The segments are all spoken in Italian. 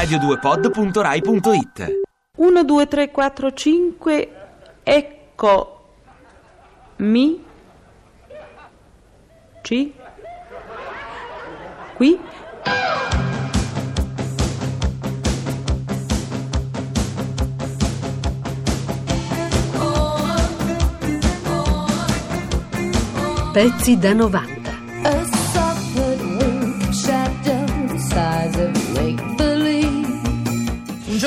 radio2pod.rai.it 1, 2, 3, 4, 5, ecco mi ci qui. Pezzi da 90.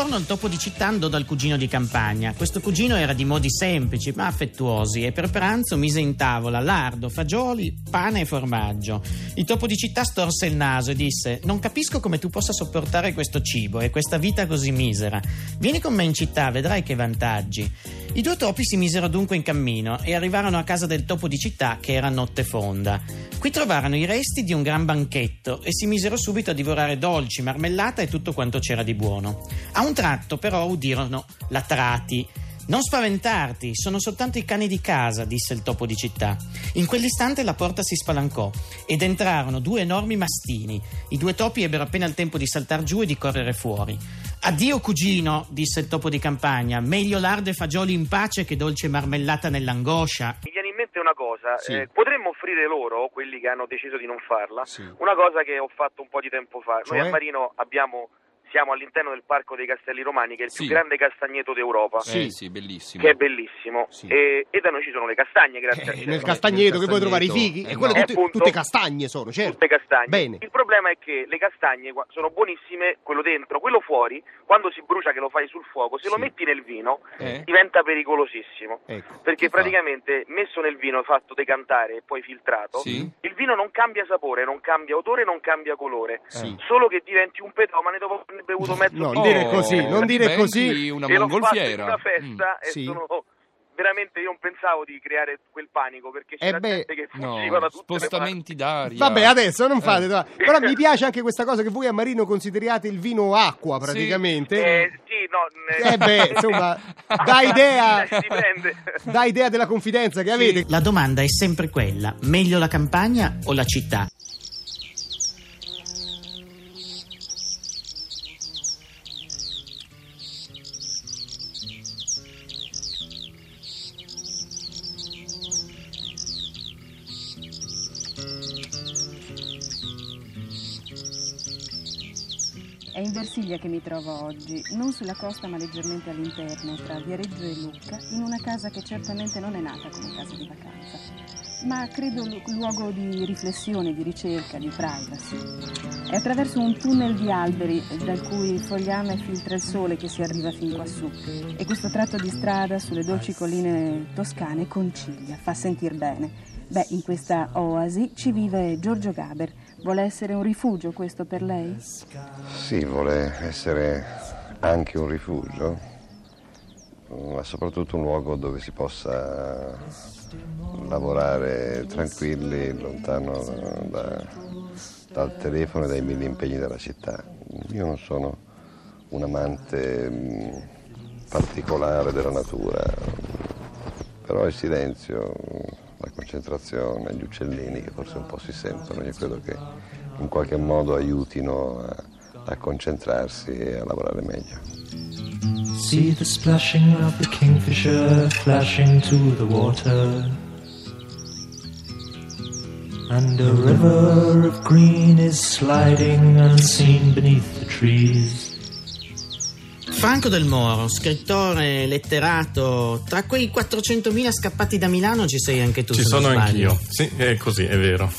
Giorno il topo di città andò dal cugino di campagna. Questo cugino era di modi semplici ma affettuosi e per pranzo mise in tavola lardo, fagioli, pane e formaggio. Il topo di città storse il naso e disse: Non capisco come tu possa sopportare questo cibo e questa vita così misera. Vieni con me in città, vedrai che vantaggi. I due topi si misero dunque in cammino e arrivarono a casa del topo di città che era notte fonda. Qui trovarono i resti di un gran banchetto e si misero subito a divorare dolci, marmellata e tutto quanto c'era di buono. A un tratto però udirono latrati. Non spaventarti, sono soltanto i cani di casa, disse il topo di città. In quell'istante la porta si spalancò ed entrarono due enormi mastini. I due topi ebbero appena il tempo di saltar giù e di correre fuori. Addio cugino, disse il topo di campagna, meglio lardo e fagioli in pace che dolce marmellata nell'angoscia. Mi viene in mente una cosa, Sì. eh, potremmo offrire loro, quelli che hanno deciso di non farla, Sì. una cosa che ho fatto un po' di tempo fa. Cioè? Noi a Marino abbiamo, siamo all'interno del Parco dei Castelli Romani, che è il Sì. più grande castagneto d'Europa, Sì, sì, bellissimo. che è bellissimo, Sì. e, e da noi ci sono le castagne, grazie al Eh, cielo. Nel castagneto che puoi trovare i fighi, eh, e quelle no. tutte, Appunto. tutte castagne sono, certo. Tutte castagne. Bene. Il problema è che le castagne sono buonissime, quello dentro, quello fuori, quando si brucia che lo fai sul fuoco, se lo Sì. metti nel vino Eh? diventa pericolosissimo. Ecco. Perché Che fa? praticamente messo nel vino fatto decantare e poi filtrato, Sì. il vino non cambia sapore, non cambia odore, non cambia colore. Sì. Solo che diventi un petomane dopo bevuto mezzo No, bicchiere. dire così, non dire diventi così. una E l'ho fatto in una festa Mm. e sì. sono veramente io non pensavo di creare quel panico perché c'era Eh beh, gente che No, da tutte spostamenti d'aria. Vabbè, adesso non fate. Eh. Però mi piace anche questa cosa che voi a Marino consideriate il vino acqua praticamente. parti. Eh, sì, no, Eh beh, insomma, dà idea, dà idea della confidenza che avete. La domanda è sempre quella: meglio la campagna o la città? In Versilia che mi trovo oggi, non sulla costa ma leggermente all'interno, tra Viareggio e Lucca, in una casa che certamente non è nata come casa di vacanza, ma credo lu- luogo di riflessione, di ricerca, di privacy. È attraverso un tunnel di alberi dal cui fogliame filtra il sole che si arriva fin quassù e questo tratto di strada sulle dolci colline toscane concilia, fa sentir bene. Beh, in questa oasi ci vive Giorgio Gaber. Vuole essere un rifugio questo per lei? Sì, vuole essere anche un rifugio, ma soprattutto un luogo dove si possa lavorare tranquilli, lontano da- dal telefono e dai mille impegni della città. Io non sono un amante mh, particolare della natura, però il silenzio, concentrazione, gli uccellini che forse un po' si sentono, io credo che in qualche modo aiutino a, a concentrarsi e a lavorare meglio. See the splashing of the kingfisher flashing to the water. And a river of green is sliding unseen beneath the trees. Franco Del Moro, scrittore, letterato, tra quei 400.000 scappati da Milano ci sei anche tu. Ci sono anch'io. Sì, è così, è vero.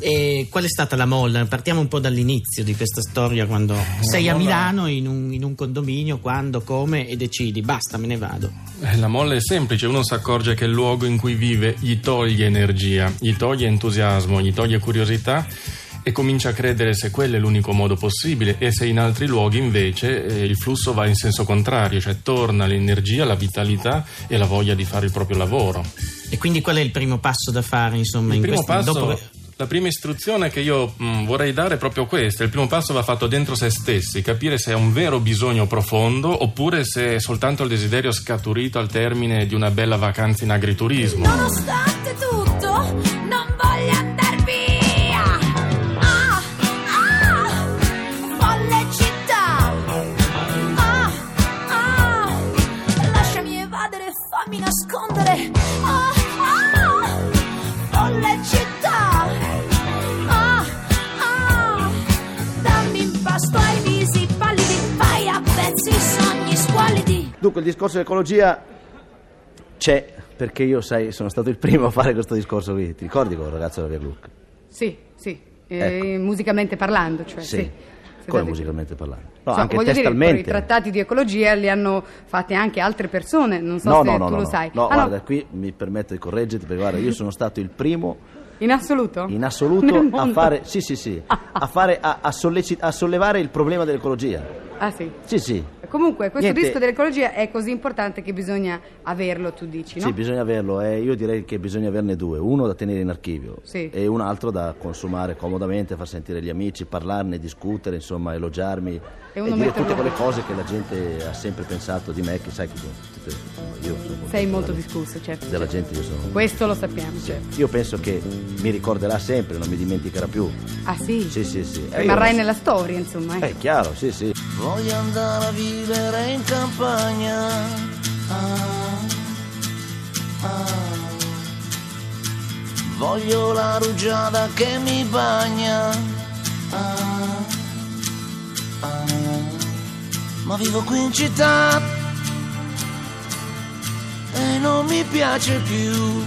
E qual è stata la molla? Partiamo un po' dall'inizio di questa storia, quando sei a molla- Milano in un, in un condominio, quando, come e decidi, basta, me ne vado. Eh, La molla è semplice, uno si accorge che il luogo in cui vive gli toglie energia, gli toglie entusiasmo, gli toglie curiosità e comincia a credere se quello è l'unico modo possibile e se in altri luoghi invece eh, il flusso va in senso contrario, cioè torna l'energia, la vitalità e la voglia di fare il proprio lavoro. E quindi qual è il primo passo da fare, insomma, Il in primo questo passo, dopo la prima istruzione che io mh, vorrei dare è proprio questa: il primo passo va fatto dentro se stessi, capire se è un vero bisogno profondo oppure se è soltanto il desiderio scaturito al termine di una bella vacanza in agriturismo. Nonostante Dunque, il discorso di ecologia c'è, perché io, sai, sono stato il primo a fare questo discorso qui. Ti ricordi il ragazzo della Via Gluck? Sì, sì, eh, musicalmente parlando, cioè sì. Ecco. Come musicalmente parlando? No, Insomma, anche voglio dire, testalmente. i trattati di ecologia li hanno fatti anche altre persone, non so no, se no, tu no, lo no. sai. No, Ah, guarda, qui mi permetto di correggerti perché guarda, io sono stato il primo in assoluto? in assoluto a fare, sì, sì, sì, a, fare, a, a solleci- a sollevare il problema dell'ecologia. Ah sì. Sì, sì. Comunque, questo Niente. rischio dell'ecologia è così importante che bisogna averlo, tu dici, no? Sì, bisogna averlo. eh, io direi che bisogna averne due: uno da tenere in archivio Sì. e un altro da consumare comodamente, far sentire gli amici, parlarne, discutere, insomma, elogiarmi E uno dire tutte quelle cose che la gente ha sempre pensato di me, che sai che tutte- io sono Sei molto discusso, certo. della gente, io sono. Questo lo sappiamo, certo. Io penso che mi ricorderà sempre, non mi dimenticherà più. Ah sì? Sì, sì, sì. Eh, io- Rimarrai nella storia, insomma. eh. È chiaro, sì, sì. Voglio andare a vivere in campagna. Ah, ah. Voglio la rugiada che mi bagna. Ah. Ma vivo qui in città e non mi piace più.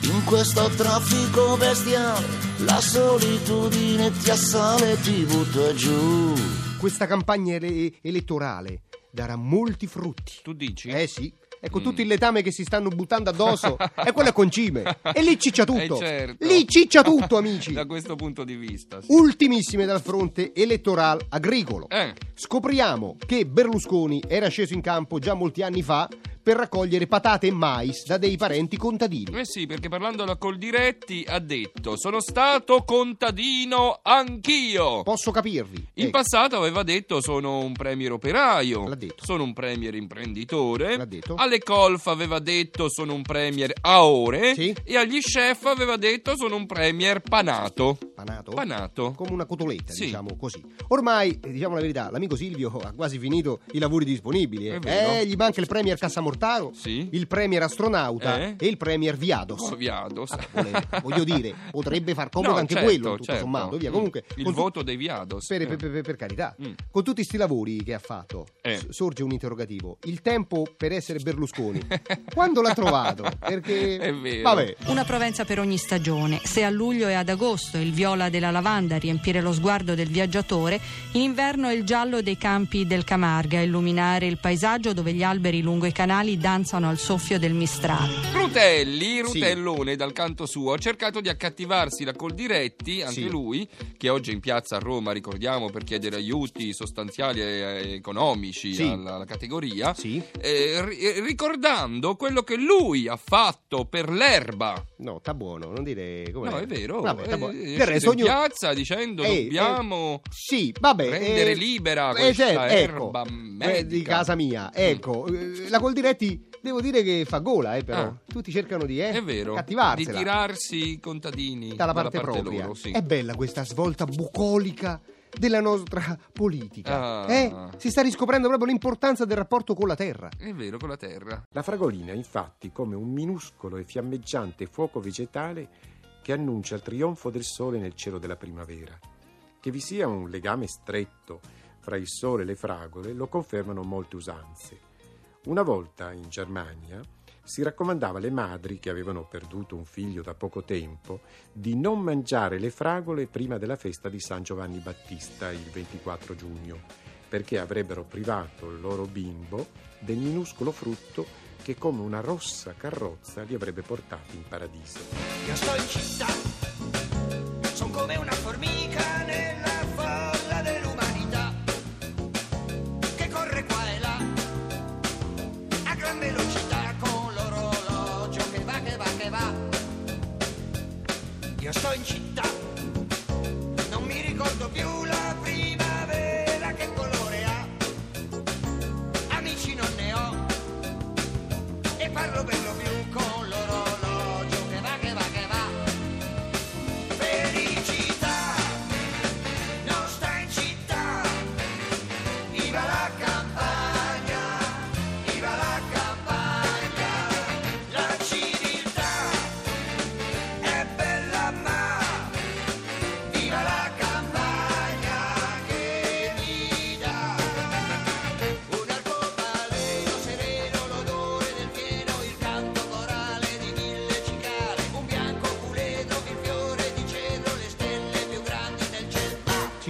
In questo traffico bestiale, la solitudine ti assale e ti butta giù. Questa campagna ele- elettorale darà molti frutti. Tu dici? Eh sì. Ecco Mm. tutto il letame che si stanno buttando addosso è quello a concime. E lì ciccia tutto. Eh, certo. Lì ciccia tutto, amici. Da questo punto di vista. sì. Ultimissime dal fronte elettorale agricolo. Eh. Scopriamo che Berlusconi era sceso in campo già molti anni fa per raccogliere patate e mais da dei parenti contadini. Eh sì, perché parlando alla Coldiretti ha detto sono stato contadino anch'io. Posso capirvi. In Ecco. passato aveva detto sono un premier operaio, L'ha detto. sono un premier imprenditore, L'ha detto. alle Colf aveva detto sono un premier a ore Sì. e agli chef aveva detto sono un premier panato. Panato? Panato. Come una cotoletta, Sì. diciamo così. Ormai, eh, diciamo la verità, l'amico Silvio ha quasi finito i lavori disponibili. Eh. Eh, gli manca il premier Cassamortaro, Sì. il premier astronauta Eh? e il premier Viados. Oh, Viados. Ah, voglio dire, potrebbe far comodo No, anche certo, quello, tutto certo. sommato. Via. Mm. Comunque, il con tu- voto dei Viados. per, Eh. per- per- per carità, Mm. con tutti questi lavori che ha fatto, Eh. sorge un interrogativo. Il tempo per essere Berlusconi, quando l'ha trovato? Perché, È vero. vabbè, Una Provenza per ogni stagione. Se a luglio e ad agosto il viola della lavanda riempire lo sguardo del viaggiatore, in inverno è il giallo dei campi del Camarga a illuminare il paesaggio dove gli alberi lungo i canali danzano al soffio del mistrale. Rutelli, Rutellone dal canto suo, ha cercato di accattivarsi la Coldiretti, anche Sì. lui, che oggi è in piazza a Roma, ricordiamo, per chiedere aiuti sostanziali e economici Sì. alla, alla categoria, sì. eh, eh, ricordando quello che lui ha fatto per l'erba. No, sta buono, non dire come No, è vero. Vabbè, sta eh, buono. sceso resto in ognuno- piazza dicendo Eh, dobbiamo Sì, vabbè. rendere eh, libera eh, questa certo, erba ecco, medica. eh, di casa mia. Ecco, eh, la Coldiretti devo dire che fa gola, eh, però. Ah. Tutti cercano di, eh, È vero, di tirarsi i contadini dalla parte, propria. loro, sì. È bella questa svolta bucolica della nostra politica. Ah. eh? Si sta riscoprendo proprio l'importanza del rapporto con la terra. È vero, con la terra. La fragolina, infatti, come un minuscolo e fiammeggiante fuoco vegetale che annuncia il trionfo del sole nel cielo della primavera. Che vi sia un legame stretto fra il sole e le fragole lo confermano molte usanze. Una volta in Germania si raccomandava alle madri che avevano perduto un figlio da poco tempo di non mangiare le fragole prima della festa di San Giovanni Battista il 24 giugno, perché avrebbero privato il loro bimbo del minuscolo frutto che come una rossa carrozza li avrebbe portati in paradiso. Io sto in città, sono come una formica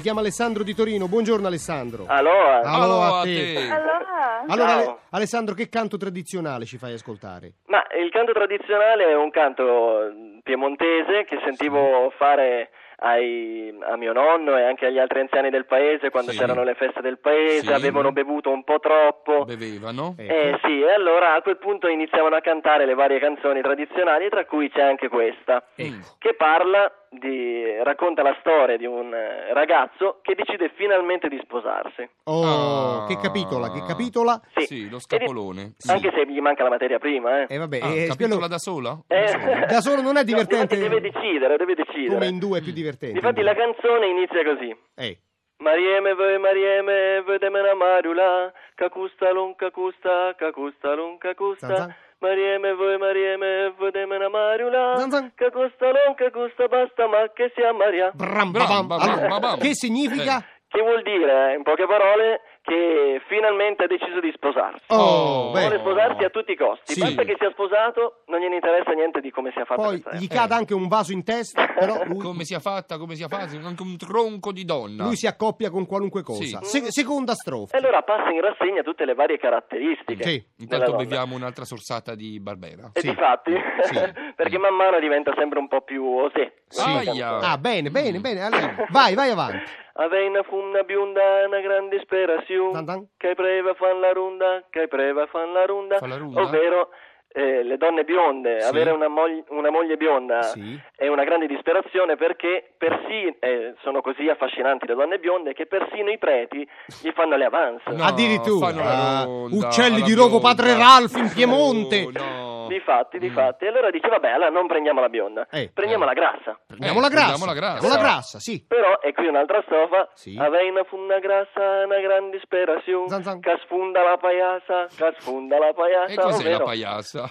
chiama Alessandro di Torino. Buongiorno Alessandro. Allora. Allo a te. Allora? Allora. Ale- Alessandro, che canto tradizionale ci fai ascoltare? Ma il canto tradizionale è un canto eh, piemontese che sentivo fare ai- a mio nonno e anche agli altri anziani del paese quando Sì. c'erano le feste del paese, Sì. avevano bevuto un po' troppo. Bevevano? Eh sì, e allora a quel punto iniziavano a cantare le varie canzoni tradizionali, tra cui c'è anche questa, che parla di racconta la storia di un eh, ragazzo che decide finalmente di sposarsi. Oh, che capitola, che capitola? Sì, lo scapolone. Anche se gli manca la materia prima, eh. E vabbè, Ah, eh, capitola da sola? Eh. da solo non è No, divertente difatti deve decidere, deve decidere. come in due è più divertente. Difatti la canzone inizia così. Eh. Marieme, voi Marieme, vedeme una marula, cacusta lun cacusta, cacusta lun cacusta. Zan, zan. Marieme, voi Marieme, vedeme una marula, Zan, zan. cacusta lun cacusta, basta ma che sia Maria. Bram, Bram, babam. babam, Allora, babam. che significa? Che vuol dire, in poche parole, che finalmente ha deciso di sposarsi. Oh, beh. Vuole sposarsi a tutti i costi. Sì. Basta che sia sposato, non gliene interessa niente di come sia fatta Poi questa gli epoca. cade anche un vaso in testa, però lui, Come sia fatta, come sia fatta, anche un tronco di donna. lui si accoppia con qualunque cosa. Sì. Se- seconda E strofa. allora passa in rassegna tutte le varie caratteristiche Sì. della Intanto donna. beviamo un'altra sorsata di Barbera. E Sì. difatti, Sì. perché man mano diventa sempre un po' più osè. Sì. Aia. Ah, bene, bene, bene. Allora, vai, vai avanti. Avei una fumna bionda, una grande disperazione, che preva fan la runda, che preva fan la runda, Fa la runda? ovvero eh, le donne bionde, Sì. avere una, moglie- una moglie bionda Sì. è una grande disperazione perché persino, eh, sono così affascinanti le donne bionde che persino i preti gli fanno le avance. No, Addirittura. fanno la Ah, ronda uccelli di rogo padre Ralph in Piemonte. Oh, no. Difatti, difatti. E allora dice, vabbè, allora non prendiamo la bionda, Eh, prendiamo eh. la grassa. Prendiamo Eh, la grassa. prendiamo la grassa. Prendiamo la grassa, sì. Però, e qui un'altra strofa, Sì. avei una funna grassa, una grande disperazione, Zan zan. che sfonda la paiasa, che sfonda la paiasa, E cos'è la ovvero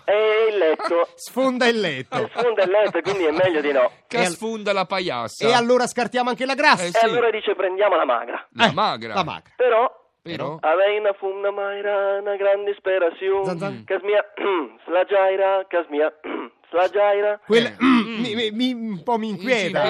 è il letto, Sfonda il letto. sfonda il letto, quindi è meglio di no. Che sfonda la paiasa. E allora scartiamo anche la grassa. Eh, E sì. allora dice prendiamo la magra. La Eh, magra. La magra. Però, Però? avei una funna maira, una grande disperazione, Zan zan. che smia, slagiaira, che smia, slagiaira. Quella Eh. mm, mi, mi- mi- un po' mi inquieta.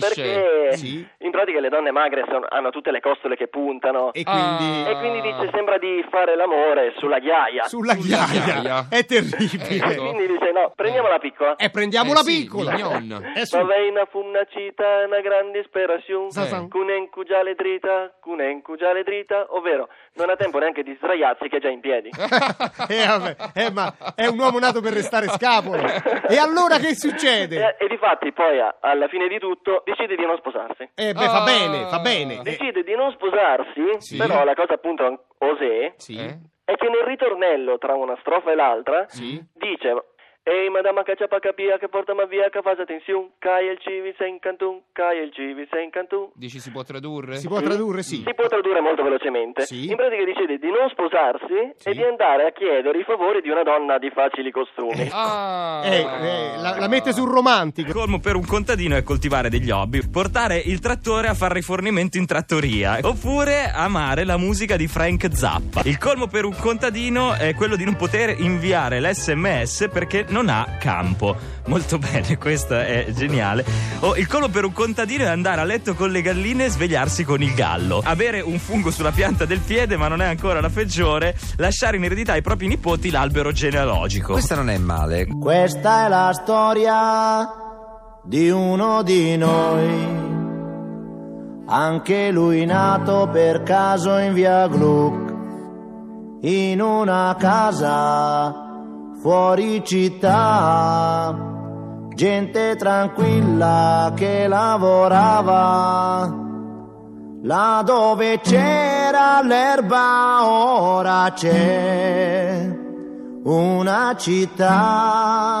Perché Sì. in pratica le donne magre sono- hanno tutte le costole che puntano. E quindi E quindi dice sembra di fare l'amore sulla ghiaia. sulla Sulla ghiaia. ghiaia. È terribile. E quindi dice no, prendiamo la piccola. E prendiamo Eh la sì, piccola. Eh, su. Avei una fumnacita, una grande disperazione, un cugiale drita, con un cugiale drita, ovvero non ha tempo neanche di sdraiarsi che è già in piedi. Eh, vabbè, eh, ma è un uomo nato per restare scapolo. E allora che succede? E, e difatti poi a- alla fine di tutto decide di non sposarsi. Eh, beh, fa Ah. bene, fa bene. Eh, Decide di non sposarsi, Sì. però la cosa appunto osè sì. Eh? è che nel ritornello tra una strofa e l'altra Sì. dice Ehi madama caccia capia che porta ma via che fa attenzione cai il civi sei in cantun cai il civi sei in cantun Dici si può tradurre? Si può tradurre, sì. si può tradurre molto velocemente Sì. in pratica decide di non sposarsi Sì. e di andare a chiedere i favori di una donna di facili costumi Ah. Eh, eh, la, la mette sul romantico. colmo per un contadino è coltivare degli hobby, portare il trattore a fare rifornimento in trattoria, oppure amare la musica di Frank Zappa. Il colmo per un contadino è quello di non poter inviare l'SMS perché non ha campo. Molto bene, questa è geniale. O il colmo per un contadino è andare a letto con le galline e svegliarsi con il gallo. Avere un fungo sulla pianta del piede, ma non è ancora la peggiore, lasciare in eredità ai propri nipoti l'albero genealogico. Questa non è male. Questa è la storia di uno di noi. Anche lui nato per caso in via Gluck, in una casa fuori città. Gente tranquilla che lavorava. Là dove c'era l'erba ora c'è una città.